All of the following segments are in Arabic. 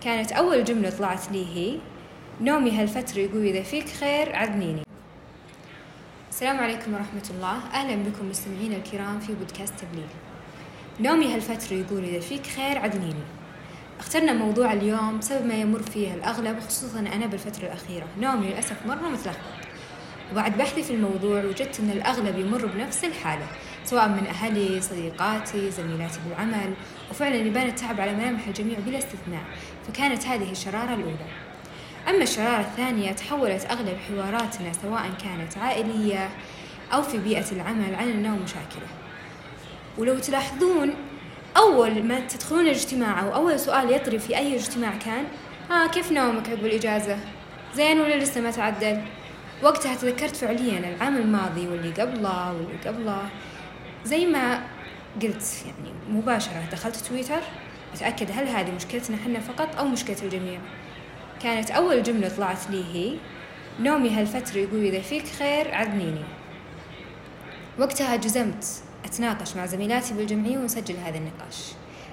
كانت أول جملة طلعت لي هي نومي هالفترة يقول إذا فيك خير عدنيني السلام عليكم ورحمة الله. أهلا بكم مستمعينا الكرام في بودكاست تبليل نومي هالفترة يقول إذا فيك خير عدنيني اخترنا موضوع اليوم بسبب ما يمر فيه الأغلب خصوصا أنا بالفترة الأخيرة. نومي للأسف مرة متلخبط. وبعد بحثي في الموضوع وجدت أن الأغلب يمر بنفس الحالة. سواء من أهلي صديقاتي زميلاتي بالعمل. وفعلا يبان التعب على ملامح الجميع بلا استثناء فكانت هذه الشرارة الأولى. أما الشرارة الثانية تحولت أغلب حواراتنا سواء كانت عائلية أو في بيئة العمل عن النوم مشاكلة. ولو تلاحظون أول ما تدخلون الاجتماع أو أول سؤال يطري في أي اجتماع كان آه كيف نومك عقب الإجازة؟ زين ولا لسه ما تعدل؟ وقتها تذكرت فعليا العام الماضي واللي قبله واللي قبله. زي ما قلت يعني مباشرة دخلت تويتر أتأكد هل هذه مشكلتنا حنا فقط أو مشكلة الجميع؟ كانت أول جملة طلعت لي هي نومي هالفترة يقول إذا فيك خير عدنيني. وقتها جزمت أتناقش مع زميلاتي بالجمعية ونسجل هذا النقاش.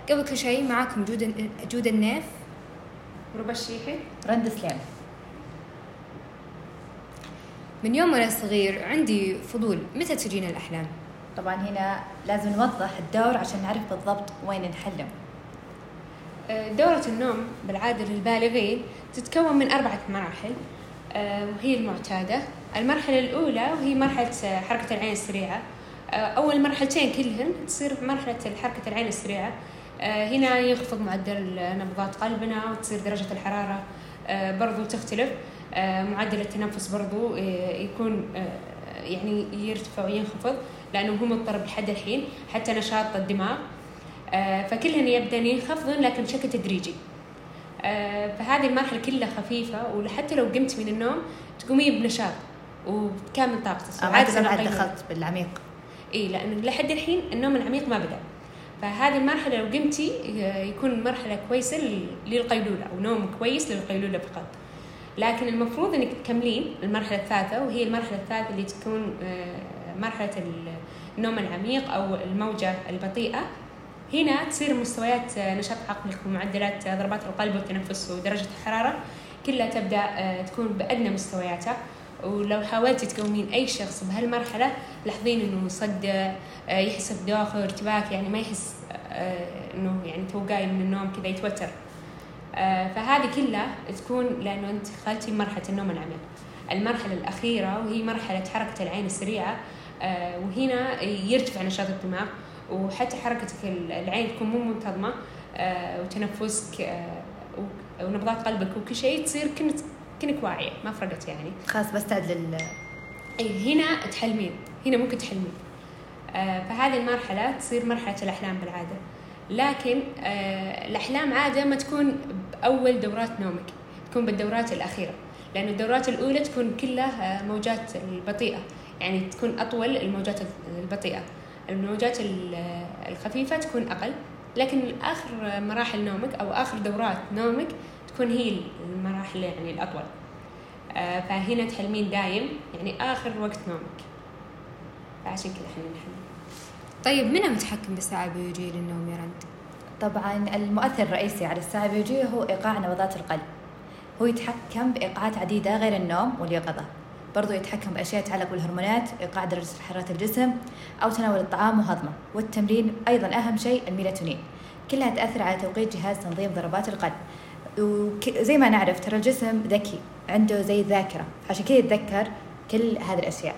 قبل كل شيء معاكم جود جود النيف. وربا الشيحي رند سليم. من يوم وأنا صغير عندي فضول متى تجينا الأحلام؟ طبعا هنا لازم نوضح الدور عشان نعرف بالضبط وين نحلم. آه، دورة النوم بالعادة للبالغين تتكون من أربعة مراحل آه، وهي المعتادة المرحلة الأولى وهي مرحلة حركة العين السريعة. أول مرحلتين كلهن تصير مرحلة حركة العين السريعة. هنا ينخفض معدل نبضات قلبنا وتصير درجة الحرارة برضو تختلف. معدل التنفس برضو يكون يعني يرتفع وينخفض. لأنه هو مضطرب لحد الحين حتى نشاط الدماغ. آه، فكلهن يبدأ ينخفضن لكن بشكل تدريجي. آه، فهذه المرحلة كلها خفيفة وحتى لو قمت من النوم تقومين بنشاط وبكامل طاقتك. عادة بعد دخلت بالعميق. إي لأنه لحد الحين النوم العميق ما بدأ. فهذه المرحلة لو قمتي آه، يكون مرحلة كويسة للقيلولة أو نوم كويس للقيلولة فقط. لكن المفروض إنك تكملين المرحلة الثالثة وهي المرحلة الثالثة اللي تكون مرحلة النوم العميق أو الموجة البطيئة. هنا تصير مستويات نشاط عقلك ومعدلات ضربات القلب والتنفس ودرجة الحرارة كلها تبدأ آه، تكون بأدنى مستوياتها. ولو حاولتي تقومين أي شخص بهالمرحلة لاحظين إنه يصدع آه، يحس بدوخ ارتباك يعني ما يحس آه، إنه يعني تو قايم من النوم كذا يتوتر. فهذه كلها تكون لأنه أنت دخلتي مرحلة النوم العميق. المرحلة الأخيرة وهي مرحلة حركة العين السريعة وهنا يرتفع نشاط الدماغ وحتى حركتك العين تكون مو منتظمة آه، وتنفسك آه، ونبضات قلبك وكل شيء تصير كنت كنك واعية ما فرقت يعني. خلاص بستعد لل اي هنا تحلمين هنا ممكن تحلمين. آه فهذه المرحلة تصير مرحلة الأحلام بالعادة. لكن آه الأحلام عادة ما تكون بأول دورات نومك تكون بالدورات الأخيرة لأن الدورات الأولى تكون كلها موجات البطيئة. يعني تكون أطول الموجات البطيئة. الموجات الخفيفة تكون أقل لكن آخر مراحل نومك أو آخر دورات نومك تكون هي المراحل يعني الأطول. آه، فهنا تحلمين دايم يعني آخر وقت نومك. فعشان كذا إحنا نحلم. طيب من المتحكم بالساعة البيولوجية للنوم يا رند؟ طبعا المؤثر الرئيسي على الساعة البيولوجية هو إيقاع نبضات القلب. هو يتحكم بإيقاعات عديدة غير النوم واليقظة. برضو يتحكم بأشياء تتعلق بالهرمونات إيقاع درجة حرارة الجسم أو تناول الطعام وهضمه والتمرين أيضا أهم شيء الميلاتونين. كلها تأثر على توقيت جهاز تنظيم ضربات القلب. وزي ما نعرف ترى الجسم ذكي عنده زي الذاكرة عشان كذا يتذكر كل هذه الأشياء.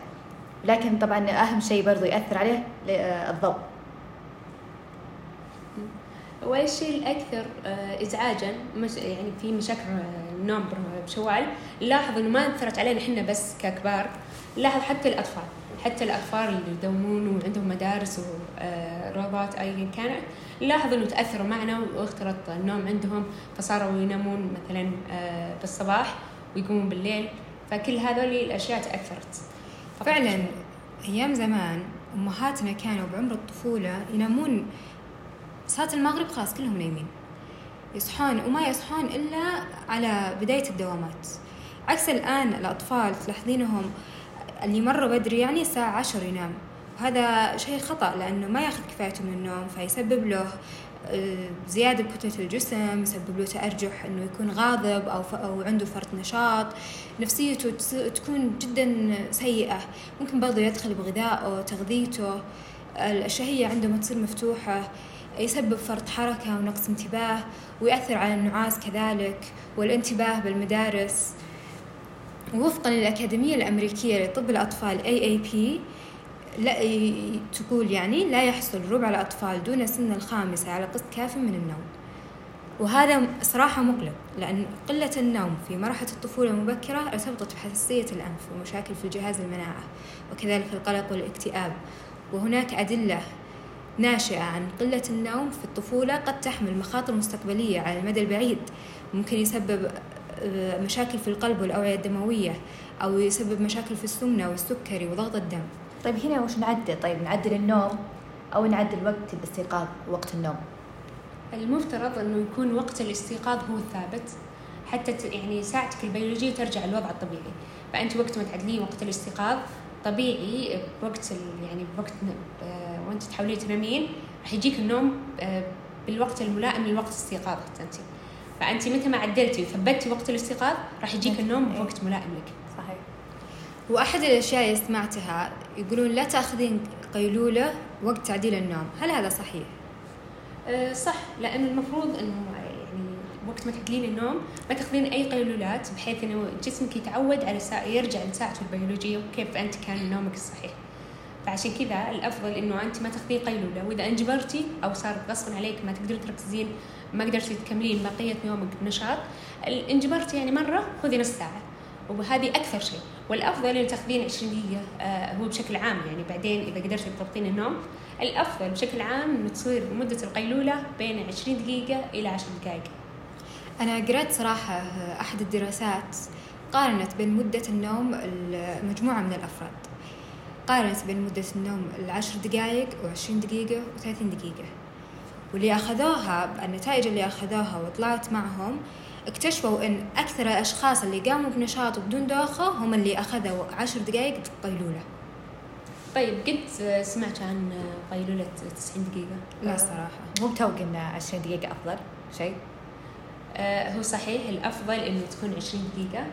لكن طبعا أهم شيء برضو يأثر عليه الضوء. والشيء الأكثر آه، إزعاجا يعني في مشاكل النوم بشوال. نلاحظ إنه ما أثرت علينا إحنا بس ككبار نلاحظ حتى الأطفال. حتى الأطفال اللي يدومون وعندهم مدارس وروضات آه، أيا كانت. نلاحظ إنه تأثروا معنا واختلط النوم عندهم فصاروا ينامون مثلا آه، بالصباح ويقومون بالليل. فكل هذول الأشياء تأثرت. فعلا أيام زمان أمهاتنا كانوا بعمر الطفولة ينامون. صلاة المغرب خلاص كلهم نايمين. يصحون وما يصحون إلا على بداية الدوامات. عكس الآن الأطفال تلاحظينهم اللي مرة بدري يعني الساعة عشر ينام. وهذا شيء خطأ لأنه ما يأخذ كفايته من النوم فيسبب له آه، زيادة بكتلة الجسم يسبب له تأرجح إنه يكون غاضب أو أو عنده فرط نشاط. نفسيته تكون جدا سيئة. ممكن برضه يدخل بغذائه تغذيته. الشهية عندما تصير مفتوحة. يسبب فرط حركة ونقص انتباه ويأثر على النعاس كذلك والانتباه بالمدارس. ووفقا للأكاديمية الأمريكية لطب الأطفال AAP لا تقول يعني لا يحصل ربع الأطفال دون سن الخامسة على قسط كاف من النوم. وهذا صراحة مقلق لأن قلة النوم في مرحلة الطفولة المبكرة ارتبطت بحساسية الأنف ومشاكل في جهاز المناعة وكذلك القلق والاكتئاب. وهناك أدلة ناشئة عن قلة النوم في الطفولة قد تحمل مخاطر مستقبلية على المدى البعيد. ممكن يسبب آه، مشاكل في القلب والأوعية الدموية أو يسبب مشاكل في السمنة والسكري وضغط الدم. طيب هنا وش نعدل؟ طيب نعدل النوم أو نعدل وقت الاستيقاظ وقت النوم؟ المفترض أنه يكون وقت الاستيقاظ هو الثابت. حتى يعني ساعتك البيولوجية ترجع للوضع الطبيعي. فأنت وقت ما تعدلين وقت الاستيقاظ طبيعي بوقت يعني بوقت آه، وانت تحاولين تنامين راح يجيك النوم آه، بالوقت الملائم لوقت استيقاظك انت. فأنت متى ما عدلتي وثبتي وقت الاستيقاظ راح يجيك النوم بوقت ملائم لك. صحيح. وأحد الأشياء اللي سمعتها يقولون لا تأخذين قيلولة وقت تعديل النوم هل هذا صحيح؟ أه صح لأن المفروض انه وقت ما تعدلين النوم ما تاخذين أي قيلولات بحيث إنه جسمك يتعود على ساعة يرجع لساعته البيولوجية وكيف أنت كان نومك الصحيح. فعشان كذا الأفضل إنه أنت ما تاخذين قيلولة. وإذا انجبرتي أو صار غصبا عليك ما تقدرين تركزين ما قدرتي تكملين بقية يومك بنشاط انجبرتي يعني مرة خذي نص ساعة. وهذه أكثر شيء. والأفضل ان تاخذين 20 دقيقة آه هو بشكل عام يعني بعدين إذا قدرتي تضبطين النوم. الأفضل بشكل عام إنه تصير مدة القيلولة بين 20 دقيقة إلى 10 دقائق. أنا قرأت صراحة أحد الدراسات قارنت بين مدة النوم مجموعه من الأفراد. قارنت بين مدة النوم العشر دقائق وعشرين دقيقة وثلاثين دقيقة. واللي أخذوها النتائج اللي أخذوها وطلعت معهم اكتشفوا أن أكثر الأشخاص اللي قاموا بنشاط وبدون دوخة هم اللي أخذوا عشر دقائق قيلولة طيب قد سمعت عن قيلولة 90 دقيقة؟ لا صراحة. مو بتو قلنا 20 دقيقة أفضل؟ شيء؟ آه هو صحيح الأفضل إنه تكون 20 دقيقة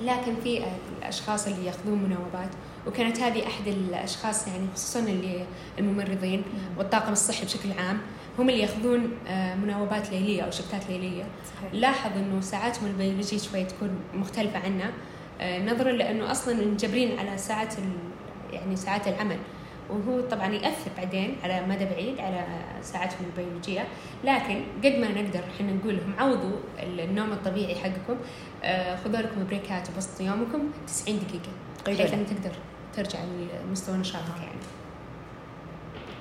لكن في الأشخاص اللي يأخذون مناوبات وكانت هذه أحد الأشخاص يعني خصوصا اللي الممرضين والطاقم الصحي بشكل عام هم اللي يأخذون آه، مناوبات ليلية أو شفتات ليلية. صحيح. لاحظ إنه ساعاتهم البيولوجيه شوي تكون مختلفة عنا. آه، نظرا لأنه أصلا مجبرين على ساعات يعني ساعات العمل. وهو طبعا يأثر بعدين على مدى بعيد على ساعاتهم البيولوجية. لكن قد ما نقدر إحنا نقول لهم عوضوا النوم الطبيعي حقكم آه، خذوا لكم بريكات بسط يومكم 90 دقيقة. بحيث إنك تقدر ترجع لمستوى نشاطك يعني.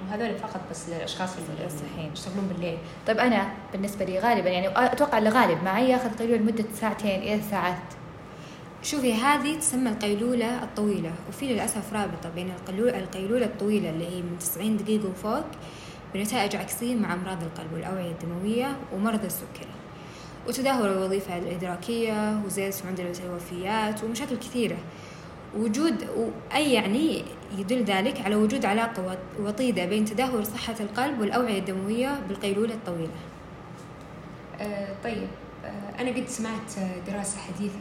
وهذول فقط بس للأشخاص اللي صحيح. يشتغلون بالليل. طيب أنا بالنسبة لي غالبا يعني أتوقع الغالب معي ياخذ قيلوله لمده ساعتين إلى ساعات. شوفي هذه تسمى القيلولة الطويلة وفي للأسف رابطة بين القيلولة الطويلة اللي هي من 90 دقيقة وفوق بنتائج عكسية مع أمراض القلب والأوعية الدموية ومرض السكري. وتدهور الوظيفة الإدراكية وزيادة معدل الوفيات ومشاكل كثيرة. وجود أي يعني يدل ذلك على وجود علاقة وطيدة بين تدهور صحة القلب والأوعية الدموية بالقيلولة الطويلة. آه طيب آه أنا قد سمعت دراسة حديثة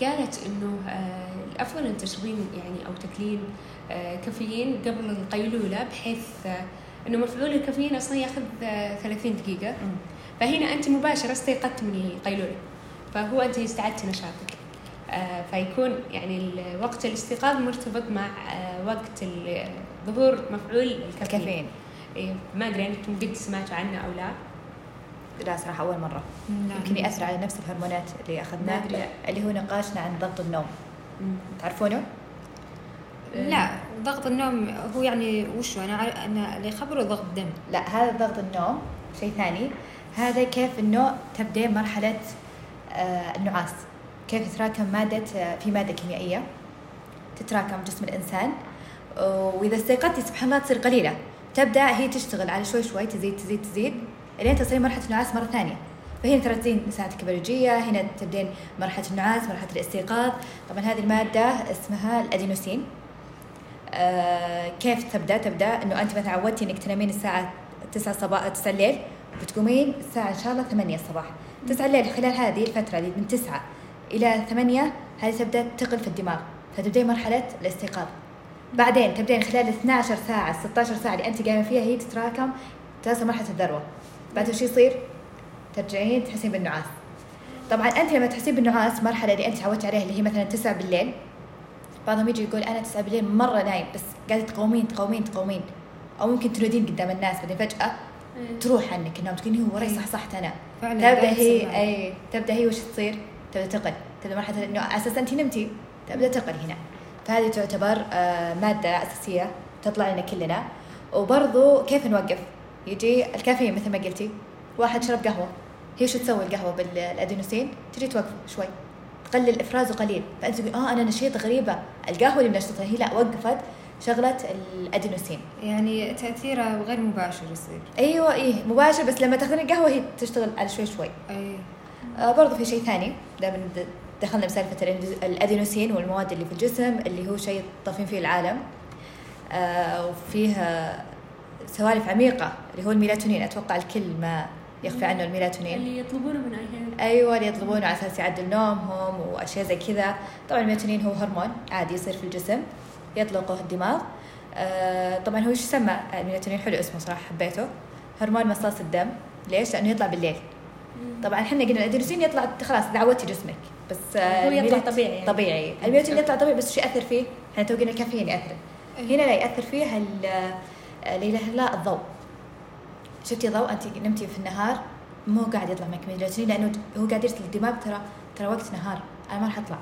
قالت إنه آه الأفضل أن تشربين يعني أو تاكلين آه كافيين قبل القيلولة بحيث آه إنه مفعول الكافيين أصلا ياخذ آه 30 دقيقة. فهنا أنت مباشرة استيقظت من القيلولة. فهو أنت استعدت نشاطك. فيكون يعني وقت الاستيقاظ مرتبط مع وقت ظهور مفعول الكافيين. إيه ما أدري أنتم قد سمعتوا عنه أو لا. لا صراحة أول مرة. يمكن ياثر على نفس الهرمونات اللي أخذناه اللي هو نقاشنا عن ضغط النوم. تعرفونه؟ لا ضغط النوم هو يعني وش أنا أنا اللي خبره ضغط الدم لا هذا ضغط النوم. شيء ثاني هذا كيف انه تبدأ مرحلة آه النعاس. كيف تتراكم مادة في مادة كيميائية. تتراكم جسم الإنسان. وإذا استيقظتي سبحان الله تصير قليلة. تبدأ هي تشتغل على شوي شوي تزيد تزيد تزيد. لين تصير مرحلة النعاس مرة ثانية. فهنا ترى تزين ساعتك البيولوجية هنا تبدين مرحلة النعاس مرحلة الاستيقاظ. طبعا هذه المادة اسمها الأدينوسين. آه كيف تبدأ؟ تبدأ إنه أنت مثلا عودتي إنك تنامين الساعة 9 صباح 9 الليل بتقومين الساعة إن شاء الله 8 الصباح. 9 الليل خلال هذه الفترة اللي من 9 إلى 8 هذه تبدأ تقل في الدماغ. فتبدأي مرحلة الاستيقاظ. بعدين تبدين خلال 12 ساعة 16 ساعة اللي أنت قايمة فيها هي تتراكم تصل مرحلة الذروة. بعد وش يصير ترجعين تحسين بالنعاس طبعا أنت لما تحسين بالنعاس مرحلة اللي أنت تعودتي عليها اللي هي مثلا 9 بالليل بعضهم يجي يقول أنا 9 بالليل مرة نايم بس قاعدة تقومين تقومين تقومين أو ممكن تنودين قدام الناس بعدين فجأة إيه. تروح عنك النوم تقولين هو وراي صح صحت أنا فعلا تبدأ هي. اي تبدأ هي وش تصير؟ تبدأ تقل تبدأ مرحلة إنه أساسا انت نمتي تبدأ تقل هنا فهذه تعتبر آه، مادة أساسية تطلع لنا كلنا وبرضو كيف نوقف؟ يجي الكافيين مثل ما قلتي. واحد شرب قهوة. هي شو تسوي القهوة بالأدينوسين؟ تجي توقف شوي. تقلل افرازه قليل. فأنت تقول آه أنا نشيط غريبة. القهوة اللي منشطتها هي لا وقفت شغلت الأدينوسين. يعني تاثيره غير مباشر يصير. أيوه إيه مباشر بس لما تأخذين القهوة هي تشتغل على شوي شوي. اي آه برضو في شيء ثاني. دائما دخلنا بسالفة الأدينوسين والمواد اللي في الجسم اللي هو شيء طافين فيه العالم. آه وفيه آه، سوالف عميقة اللي هو الميلاتونين. أتوقع الكل ما يخفى عنه الميلاتونين. اللي يطلبونه من أي أيوه اللي يطلبونه على أساس يعدل نومهم وأشياء زي كذا. طبعا الميلاتونين هو هرمون عادي يصير في الجسم يطلقه الدماغ. آه طبعا هو إيش يسمى؟ الميلاتونين حلو اسمه صراحة حبيته. هرمون مصاص الدم. ليش؟ لأنه يطلع بالليل. طبعا إحنا قلنا الأدرينالين يطلع خلاص دعوتي جسمك بس آه، هو يطلع طبيعي يعني. طبيعي. الميلاتونين يطلع طبيعي بس شو يأثر فيه؟ إحنا تو قلنا الكافيين يأثر. إيه. هنا لا يأثر فيه آه، لا الضوء. شفتي ضوء انت نمتي في النهار. مو قاعد يطلع معك ميلاتونين لأنه هو قاعد يرسل الدماغ ترى ترى وقت نهار. أنا ما راح أطلع.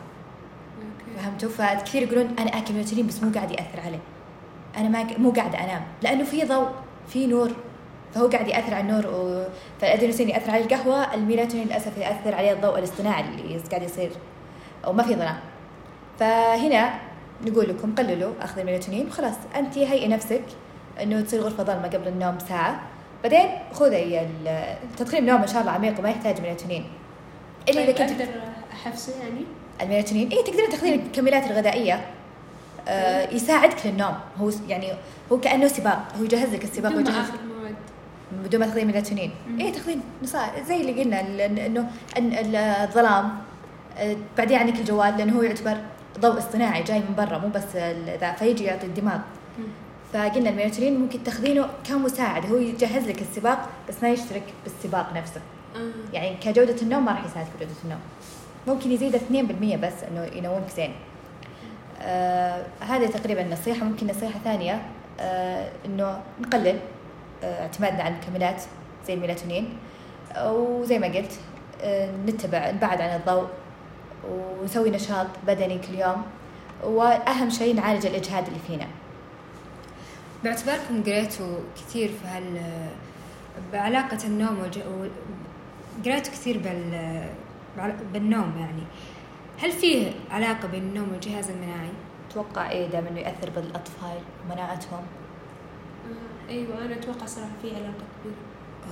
فهمتوا؟ فكثير يقولون أنا آكل ميلاتونين بس مو قاعد يأثر علي. أنا ما مو قاعدة أنام. لأنه في ضوء في نور. فهو قاعد يأثر على النور و... فالادرينالين يأثر على القهوة. الميلاتونين للأسف يأثر عليه الضوء الاصطناعي اللي قاعد يصير. وما في ظلام. فهنا نقول لكم قللوا اخذ الميلاتونين وخلاص انت هيئي نفسك. إنه تصير غرفة ظلمة قبل النوم ساعة. بعدين خذي تدخين النوم إن شاء الله عميق وما يحتاج ميلاتونين. الا إذا كنت أقدر احفزه يعني؟ الميلاتونين؟ اي تقدرين تاخذين المكملات الغذائية. آه يساعدك للنوم هو يعني هو كأنه سباق. هو يجهز لك السباق بدون ما بدون ما تاخذين ميلاتونين. اي تاخذين نصائح زي اللي قلنا إنه الظلام. آه، بعدين عنك الجوال لأنه هو يعتبر ضوء اصطناعي جاي من برا مو بس ذا فيجي يعطي الدماغ. فقلنا الميلاتونين ممكن تاخذينه كمساعد هو يجهز لك السباق بس ما يشترك بالسباق نفسه. آه. يعني كجودة النوم ما راح يساعدك بجودة النوم. ممكن يزيد 2% بس إنه ينومك زين. آه هذه تقريبا نصيحة ممكن نصيحة ثانية آه إنه نقلل آه اعتمادنا على المكملات زي الميلاتونين. وزي ما قلت آه نتبع نبعد عن الضوء ونسوي نشاط بدني كل يوم. وأهم شيء نعالج الإجهاد اللي فينا. باعتباركم قريتوا كثير في هال بعلاقة النوم والج... وال- قريتوا كثير بال... بالنوم يعني هل فيه علاقة بين النوم والجهاز المناعي؟ أتوقع إيه دائما إنه ياثر بالأطفال ومناعتهم آه. أيوه أنا أتوقع صراحة في علاقة كبيرة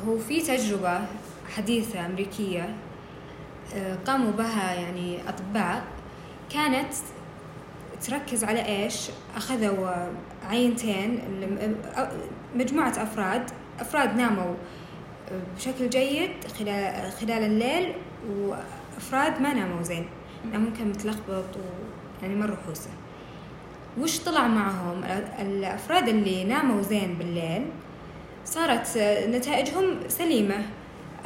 هو في تجربة حديثة أمريكية آه، قاموا بها يعني أطباء كانت تركز على إيش؟ أخذوا آه، عينتين مجموعة أفراد أفراد ناموا بشكل جيد خلال خلال الليل وأفراد ما ناموا زين. ناموا كان متلخبط ويعني مرة حوسة. وش طلع معهم؟ الأفراد اللي ناموا زين بالليل صارت نتائجهم سليمة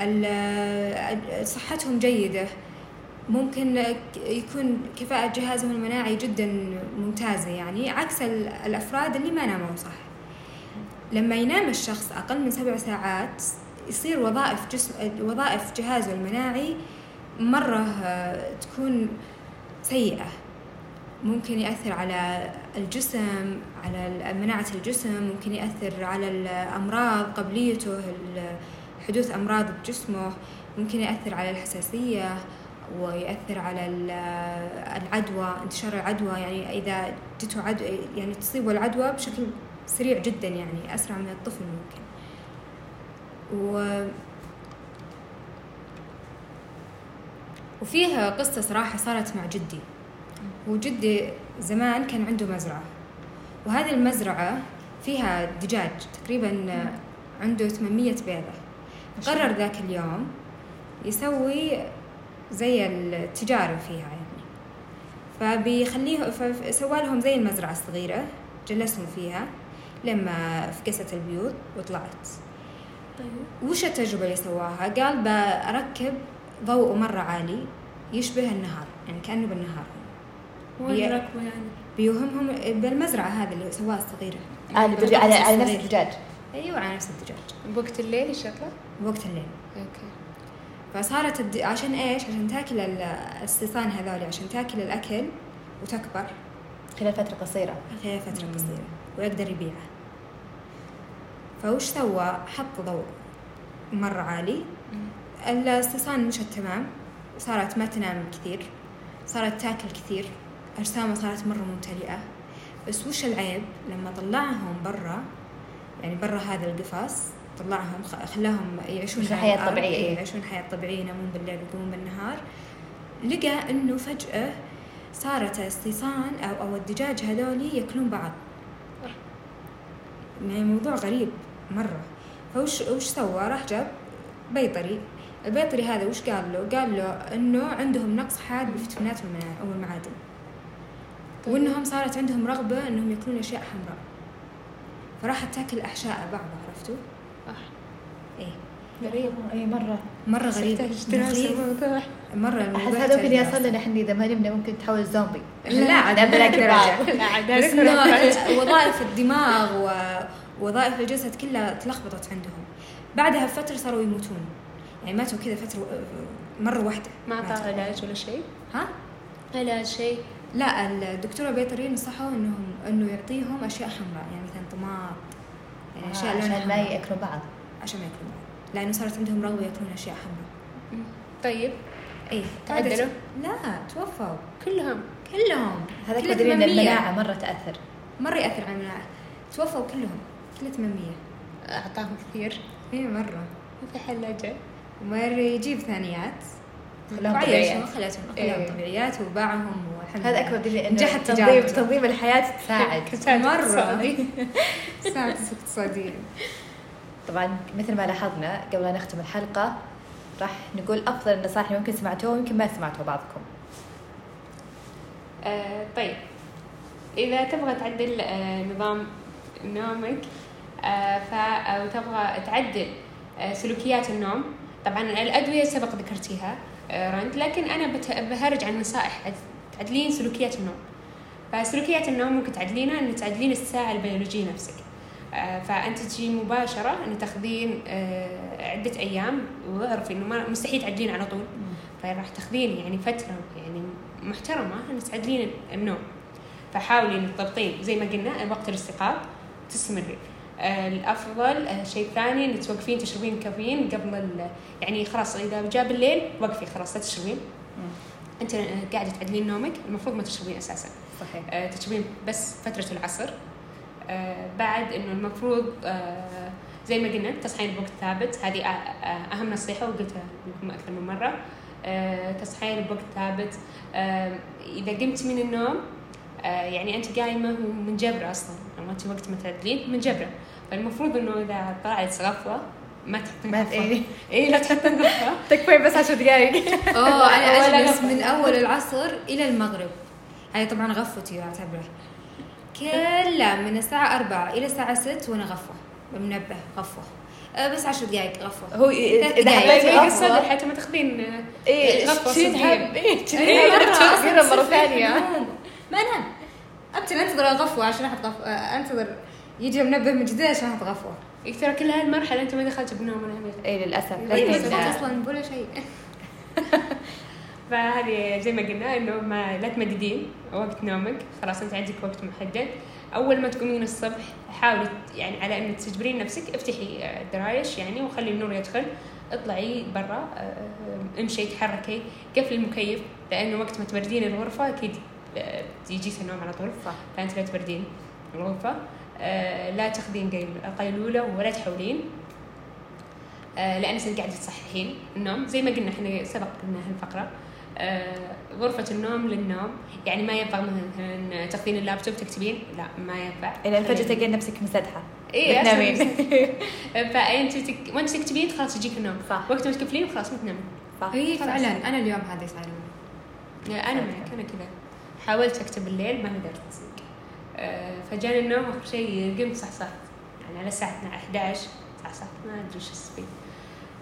ال- صحتهم جيدة. ممكن يكون كفاءة جهازهم المناعي جدا ممتازة يعني عكس ال- الأفراد اللي ما ناموا صح. لما ينام الشخص أقل من سبع ساعات يصير وظائف جسم وظائف جهازه المناعي مرة آه، تكون سيئة. ممكن يأثر على الجسم على مناعة الجسم ممكن يأثر على الأمراض قبليته حدوث أمراض بجسمه ممكن يأثر على الحساسية. ويأثر على ال- العدوى انتشار العدوى. يعني إذا جته عدوى يعني تصيبه العدوى بشكل سريع جدا يعني أسرع من الطفل ممكن. و وفيها قصة صراحة صارت مع جدي. وجدي زمان كان عنده مزرعة. وهذه المزرعة فيها دجاج تقريبا عنده 800 بيضة. قرر ذاك اليوم يسوي زي التجارة فيها يعني. فبيخليه فسوى لهم زي المزرعة الصغيرة جلسهم فيها لما فقست البيوت وطلعت. طيب. وش التجربة اللي سواها؟ قال بركب ضوء مرة عالي يشبه النهار يعني كأنه بالنهار. وين بي- ركبوا يعني؟ بيوهمهم بالمزرعة هذه اللي سواها الصغيرة. آه بدي- على على نفس. الدجاج. أيوة على نفس الدجاج. بوقت الليل الشغلة؟ بوقت الليل. أوكي. فصارت الد... عشان إيش؟ عشان تاكل ال- السيصان هذول عشان تاكل الأكل وتكبر. خلال فترة قصيرة. خلال فترة قصيرة ويقدر يبيعها فوش سوى؟ حط ضوء مرة عالي. السيصان مشت تمام صارت ما تنام كثير صارت تاكل كثير. أجسامها صارت مرة ممتلئة. بس وش العيب؟ لما طلعهم برا يعني برا هذا القفص طلعهم خلاهم يعيشون حياة طبيعية. يعيشون حياة طبيعية ينامون بالليل ويقومون بالنهار لقى إنه فجأة صارت السيصان أو أو الدجاج هذولي يأكلون بعض يعني موضوع غريب مرة فوش وش سوى راح جاب بيطري البيطري هذا وش قال له؟ قال له إنه عندهم نقص حاد بالفيتامينات أو المعادن طيب. وإنهم صارت عندهم رغبة إنهم يأكلون أشياء حمراء فراحت تأكل أحشاء بعض عرفتوا؟ صح. إيه. غريب. اي مرة مرة غريب. مرة أحس هذا ممكن دراسة. لنا إحنا إذا ما نمنا ممكن تحول زومبي لا عاد عاد بس وظائف الدماغ ووظائف الجسد كلها تلخبطت عندهم. بعدها بفترة صاروا يموتون. يعني ماتوا كذا فترة مرة واحدة. ما ماتوا. علاج ولا شيء؟ ها؟ علاج شيء؟ لا الدكتورة البيطرية نصحوا انهم إنه يعطيهم أشياء حمراء. يعني مثلا طماط يعني أشياء لونها عشان ما. يأكلوا بعض. عشان ما ياكلون بعض. لأنه صارت عندهم رغبة يأكلون أشياء حمراء. طيب. إيه تعدلوا؟ لا توفوا. كلهم. كلهم. هذا تدري إن 800. المناعة مرة تأثر. مرة يأثر على المناعة. توفوا كلهم. كلها 800 أعطاهم كثير. إيه مرة. ما في حل أجل. مرة يجيب ثانيات. خلاهم طبيعيات. خلتهم إيه. خلاهم طبيعيات وباعهم هذا. أكبر دليل إنه نجحت تنظيم تجاربنا. تنظيم الحياة تساعد كساد مرة. اقتصادي. ساعة اقتصادية طبعا مثل ما لاحظنا قبل لا نختم الحلقة راح نقول أفضل النصائح اللي ممكن سمعتوها ويمكن ما سمعتوها بعضكم آه، طيب إذا تبغى تعدل آه، نظام نومك آه، ف أو تبغى تعدل آه، سلوكيات النوم طبعا الأدوية سبق ذكرتيها آه، رند لكن أنا بت- بهرج عن نصائح تعدلين سلوكيات النوم. فسلوكيات النوم ممكن تعدلينها أن تعدلين الساعة البيولوجية نفسك. آه، فأنت تجي مباشرة أن تاخذين آه، عدة أيام واعرفي ما- مستحيل تعدلين على طول. فراح تاخذين يعني فترة يعني محترمة ان تعدلين النوم. فحاولي إنك تضبطين. زي ما قلنا وقت الاستيقاظ تستمري آه، الأفضل شيء ثاني إنك توقفين تشربين كافيين قبل يعني خلاص إذا جاء بالليل وقفي خلاص لا تشربين. أنت آه، قاعدة تعدلين نومك المفروض ما تشربين أساسا. صحيح. آه، تشربين بس فترة العصر. آه، بعد إنه المفروض زي ما قلنا تصحين بوقت ثابت. هذه أهم نصيحة وقلتها لكم أكثر من مرة. آه، تصحين بوقت ثابت. إذا قمت من النوم يعني أنت قايمة منجبرة أصلا. ما أنت وقت ما تعدلين منجبرة فالمفروض إنه إذا طلعت غفوة ما تحطين ما غفوة إيه. اي لا تحطين تكفين بس عشر دقائق اوه أنا أجلس. من أول العصر إلى المغرب. هذه طبعا غفوتي اعتبره كلها من الساعة أربعة إلى الساعة ست وأنا غفوة. بالمنبه غفوة. أه بس عشر دقائق غفوة. هو. حطيت لا غفوة. الصدر حتى ما تاخذين آه، إيه غفوة صدقية. تحب إيه إيه، مرة ثانية. ما أنام أبتل أنتظر الغفوة عشان أحط غفوة أه، أنتظر. يجي منبه من جديد عشان أحط غفوة. ترى كل هالمرحلة أنت ما دخلت بنوم العميق إيه للأسف. إيه ما لكن دخلت أصلا ولا شيء. فهذه زي ما قلنا إنه ما لا تمددين وقت نومك. خلاص أنت عندك وقت محدد. أول ما تقومين الصبح حاولي يعني على إنك تجبرين نفسك افتحي آه، الدرايش يعني وخلي النور يدخل. اطلعي برا آه، امشي تحركي قفلي المكيف لأنه وقت ما تبردين الغرفة أكيد آه، يجيك النوم على طول. صح. فأنت لا تبردين الغرفة. آه، لا تاخذين قيل- قيلولة ولا تحولين. آه، لأن انت قاعدة تصححين النوم زي ما قلنا إحنا سبق قلنا هالفقرة. آه، غرفة النوم للنوم. يعني ما ينفع مثلا تاخذين اللابتوب تكتبين؟ لا ما ينفع. إلى فجاه تلقين نفسك مسدحة. اي بتنامين. فأنت تك... وأنت تكتبين خلاص يجيك النوم. صح. وقت ما تقفلين خلاص ما تنامين. صح. اي. فعلا. أنا اليوم هذا صار معي أنا معك أنا كذا. حاولت أكتب الليل ما قدرت. آه، فجاني النوم اخر شيء قمت صحصحت. يعني على الساعة 11 صحصحت ما أدري وش أسوي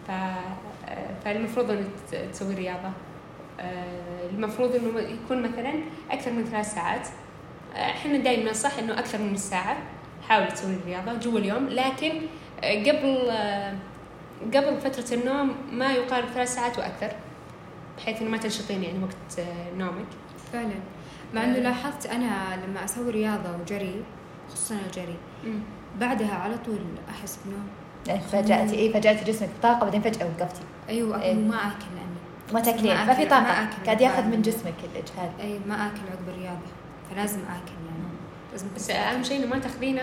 ف آه، فالمفروض انك تسوي رياضة. آه، المفروض إنه يكون مثلا أكثر من ثلاث ساعات. آه، إحنا دائما ننصح إنه أكثر من الساعة حاولي تسوي الرياضة جوا اليوم. لكن آه، قبل آه، قبل فترة النوم ما يقارب ثلاث ساعات وأكثر بحيث إنه ما تنشطين يعني وقت آه، نومك. فعلا. مع إنه. لاحظت أنا لما أسوي رياضة وجري خصوصا الجري بعدها على طول أحس بنوم يعني فجأتي اي فجأتي جسمك طاقه بعدين فجأة وقفتي. أيوه إيه. وما أكل لأني ما تاكلين ما ما في ما طاقة. أكل قاعد ياخذ. من جسمك الإجهاد. اي ما أكل عقب الرياضة فلازم أكل يعني. لازم بس أهم شيء إنه ما تاخذينه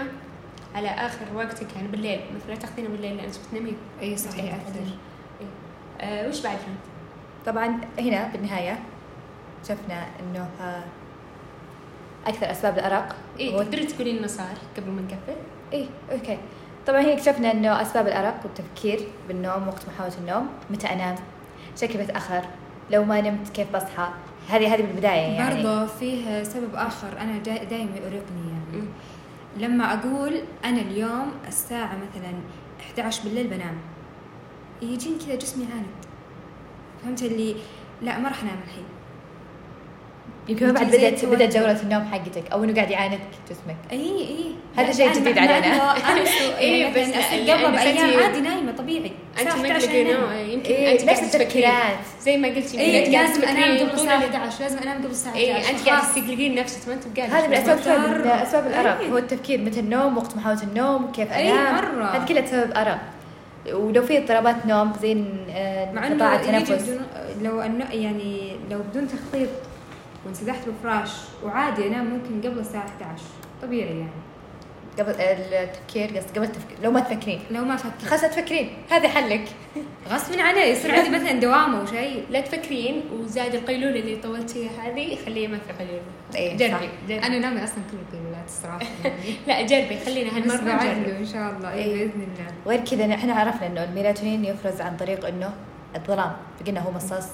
على آخر وقتك يعني بالليل. مثلا لا تاخذينه بالليل لأن بتنامين اي صح يعني ياثر آه وش بعد؟ طبعا هنا بالنهاية شفنا إنه آه، أكثر أسباب الأرق. إيه هو تقدري تقولين لنا صار قبل ما نقفل؟ إيه أوكي. طبعا هنا اكتشفنا إنه أسباب الأرق والتفكير بالنوم وقت محاولة النوم متى أنام شكلي بتاخر لو ما نمت كيف بصحى؟ هذه هذه بالبداية يعني. برضه فيه سبب آخر أنا دائما يؤرقني يعني. لما أقول أنا اليوم الساعة مثلا 11 بالليل بنام يجيني كذا جسمي عاند. فهمت اللي؟ لا ما راح أنام الحين. يمكن ما بعد بدات بدأت. جولة النوم حقتك أو إنه قاعد يعاندك جسمك إي إي هذا شيء جديد علينا. إيه، يعني بس قبل بايام عادي نايمة طبيعي أنت ما 11 قلت أنام. انه يمكن إيه أنت نفس. التفكيرات زي ما قلتي اي إنك قاعدة لازم أنام قبل الساعة ال- 11 لازم أنام قبل الساعة إيه 11 أنت قاعدة خلاص. تستقلقين نفسك ما أنت بقاعده هذه من من أسباب الأرق إيه. هو التفكير متى النوم وقت محاولة النوم كيف إيه، أنام مرة. هذه كلها سبب أرق ولو في اضطرابات نوم زي آه، انقطاع التنفس لو انه يعني لو بدون تخطيط وانسدحت بالفراش. وعادي أنام ممكن قبل الساعة 11 طبيعي يعني. قبل التفكير قصدي قبل التفكير. لو ما تفكرين. لو ما أفكر خلاص لا تفكرين. هذا حلك. غصب علي يصير عندي مثلا دوام أو شيء. لا تفكرين. وزاد القيلوله اللي طولتيها هذه خليها ما في قيلوله إيه، جربي. جربي. أنا نامي أصلا كل القيلولات الصراحه يعني. لا جربي خلينا هالمرة نجرب. إن شاء الله. اي إيه. بإذن الله. وغير كذا إحنا عرفنا إنه الميلاتونين يفرز عن طريق إنه الظلام. فقلنا هو مصاص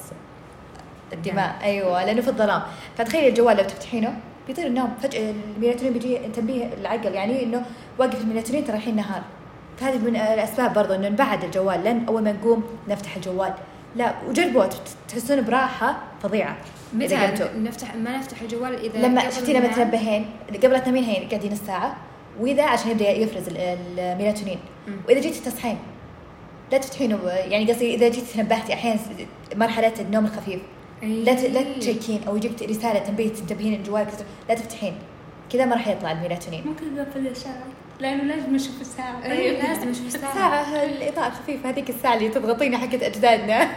الدماء. أيوه لأنه في الظلام. فتخيلي الجوال لو تفتحينه بيطير النوم. فجأة الميلاتونين بيجي تنبيه العقل يعني إنه وقف الميلاتونين ترى الحين نهار. فهذه من الأسباب برضو إنه نبعد الجوال. لأن أول ما نقوم نفتح الجوال. لا وجربوا تحسون براحة فظيعة. متى. نفتح ما نفتح الجوال إذا لما شفتي لما؟ تنبهين قبل لا تنامين هين قاعدين نص ساعه وإذا عشان يبدأ يفرز ال- الميلاتونين. وإذا جيتي تصحين لا تفتحينه يعني قصدي إذا جيتي تنبهتي أحيانا مرحلة النوم الخفيف. لا ت- لا إيه. تشيكين أو يجيك رسالة تنبيه تنتبهين جوالك لا تفتحين. كذا ما راح يطلع الميلاتونين ممكن نقفل الساعة لأنه لازم نشوف الساعة. اي لازم أشوف الساعة. ساعة الاضاءة الخفيفة هذيك الساعة اللي تضغطينها حقت أجدادنا.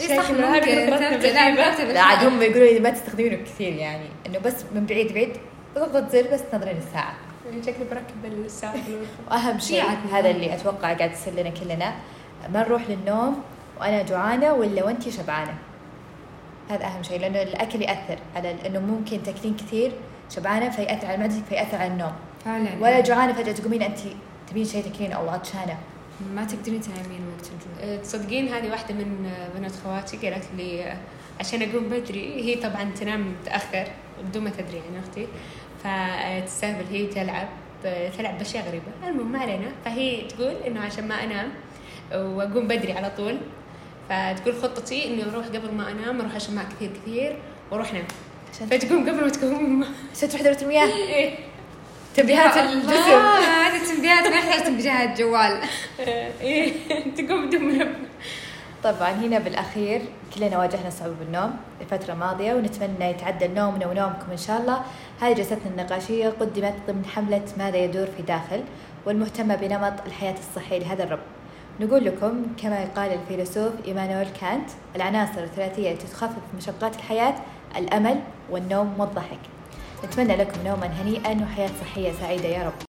اي صح لا عاد هم يقولوا لي ما تستخدمينه كثير يعني إنه بس من بعيد بعيد تضغط زر بس تنظرين الساعة. شكلي بركب الساعة. وأهم شيء عاد هذا اللي أتوقع قاعد يصير لنا كلنا. ما نروح للنوم وأنا جوعانة ولا وأنتي شبعانة؟ هذا أهم شيء لأنه الأكل يأثر على إنه ممكن تاكلين كثير شبعانة فيأثر على معدتك فيأثر على النوم. فعلا. ولا جوعانة فجأة تقومين انت تبين شيء تاكلين أو عطشانة. ما تقدرين تنامين وقت الجوع. أه، تصدقين هذه واحدة من أه، بنات خواتي قالت لي أه، عشان أقوم بدري هي طبعا تنام متأخر بدون ما تدري يعني أختي فتستهبل هي تلعب تلعب بأشياء غريبة. المهم ما علينا فهي تقول إنه عشان ما أنام وأقوم بدري على طول. فتقول خطتي إني أروح قبل ما أنام أروح أشرب ماء كثير كثير وأروح أنام. عشان فتقوم قبل ما تقوم عشان تروح دورة المياه إيه. تنبيهات يا الجسم. الله، هذه التنبيهات ما يحتاج تنبيهات جوال. إيه. تقوم بدون منبه طبعا هنا بالأخير كلنا واجهنا صعوبة بالنوم الفترة الماضية ونتمنى يتعدل نومنا ونومكم إن شاء الله. هذه جلستنا النقاشية قدمت ضمن حملة ماذا يدور في داخل والمهتمة بنمط الحياة الصحي لهذا الرب. نقول لكم كما قال الفيلسوف إيمانويل كانت العناصر الثلاثية التي تخفف مشقات الحياة الأمل والنوم والضحك. نتمنى لكم نوما هنيئا وحياة صحية سعيدة يا رب.